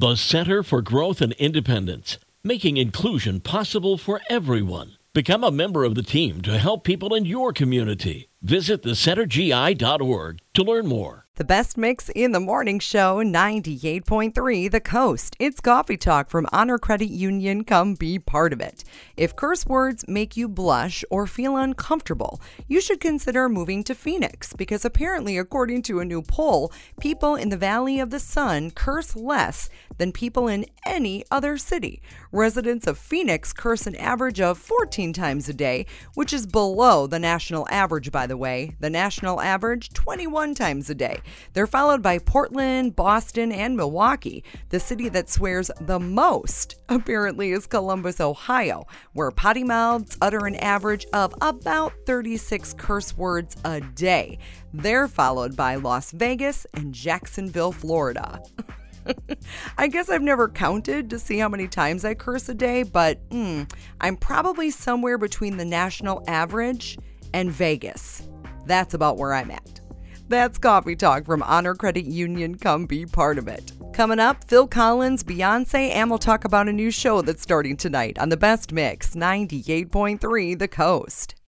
The Center for Growth and Independence, making inclusion possible for everyone. Become a member of the team to help people in your community. Visit thecentergi.org to learn more. The best mix in the morning show, 98.3 The Coast. It's coffee talk from Honor Credit Union. Come be part of it. If curse words make you blush or feel uncomfortable, you should consider moving to Phoenix because apparently, according to a new poll, people in the Valley of the Sun curse less than people in any other city. Residents of Phoenix curse an average of 14 times a day, which is below the national average, by the way. The national average, 21 times a day. They're followed by Portland, Boston, and Milwaukee. The city that swears the most, apparently, is Columbus, Ohio, where potty mouths utter an average of about 36 curse words a day. They're followed by Las Vegas and Jacksonville, Florida. I guess I've never counted to see how many times I curse a day, but mm, I'm probably somewhere between the national average and Vegas. That's about where I'm at. That's Coffee Talk from Honor Credit Union. Come be part of it. Coming up, Phil Collins, Beyonce, and we'll talk about a new show that's starting tonight on the Best Mix 98.3 The Coast.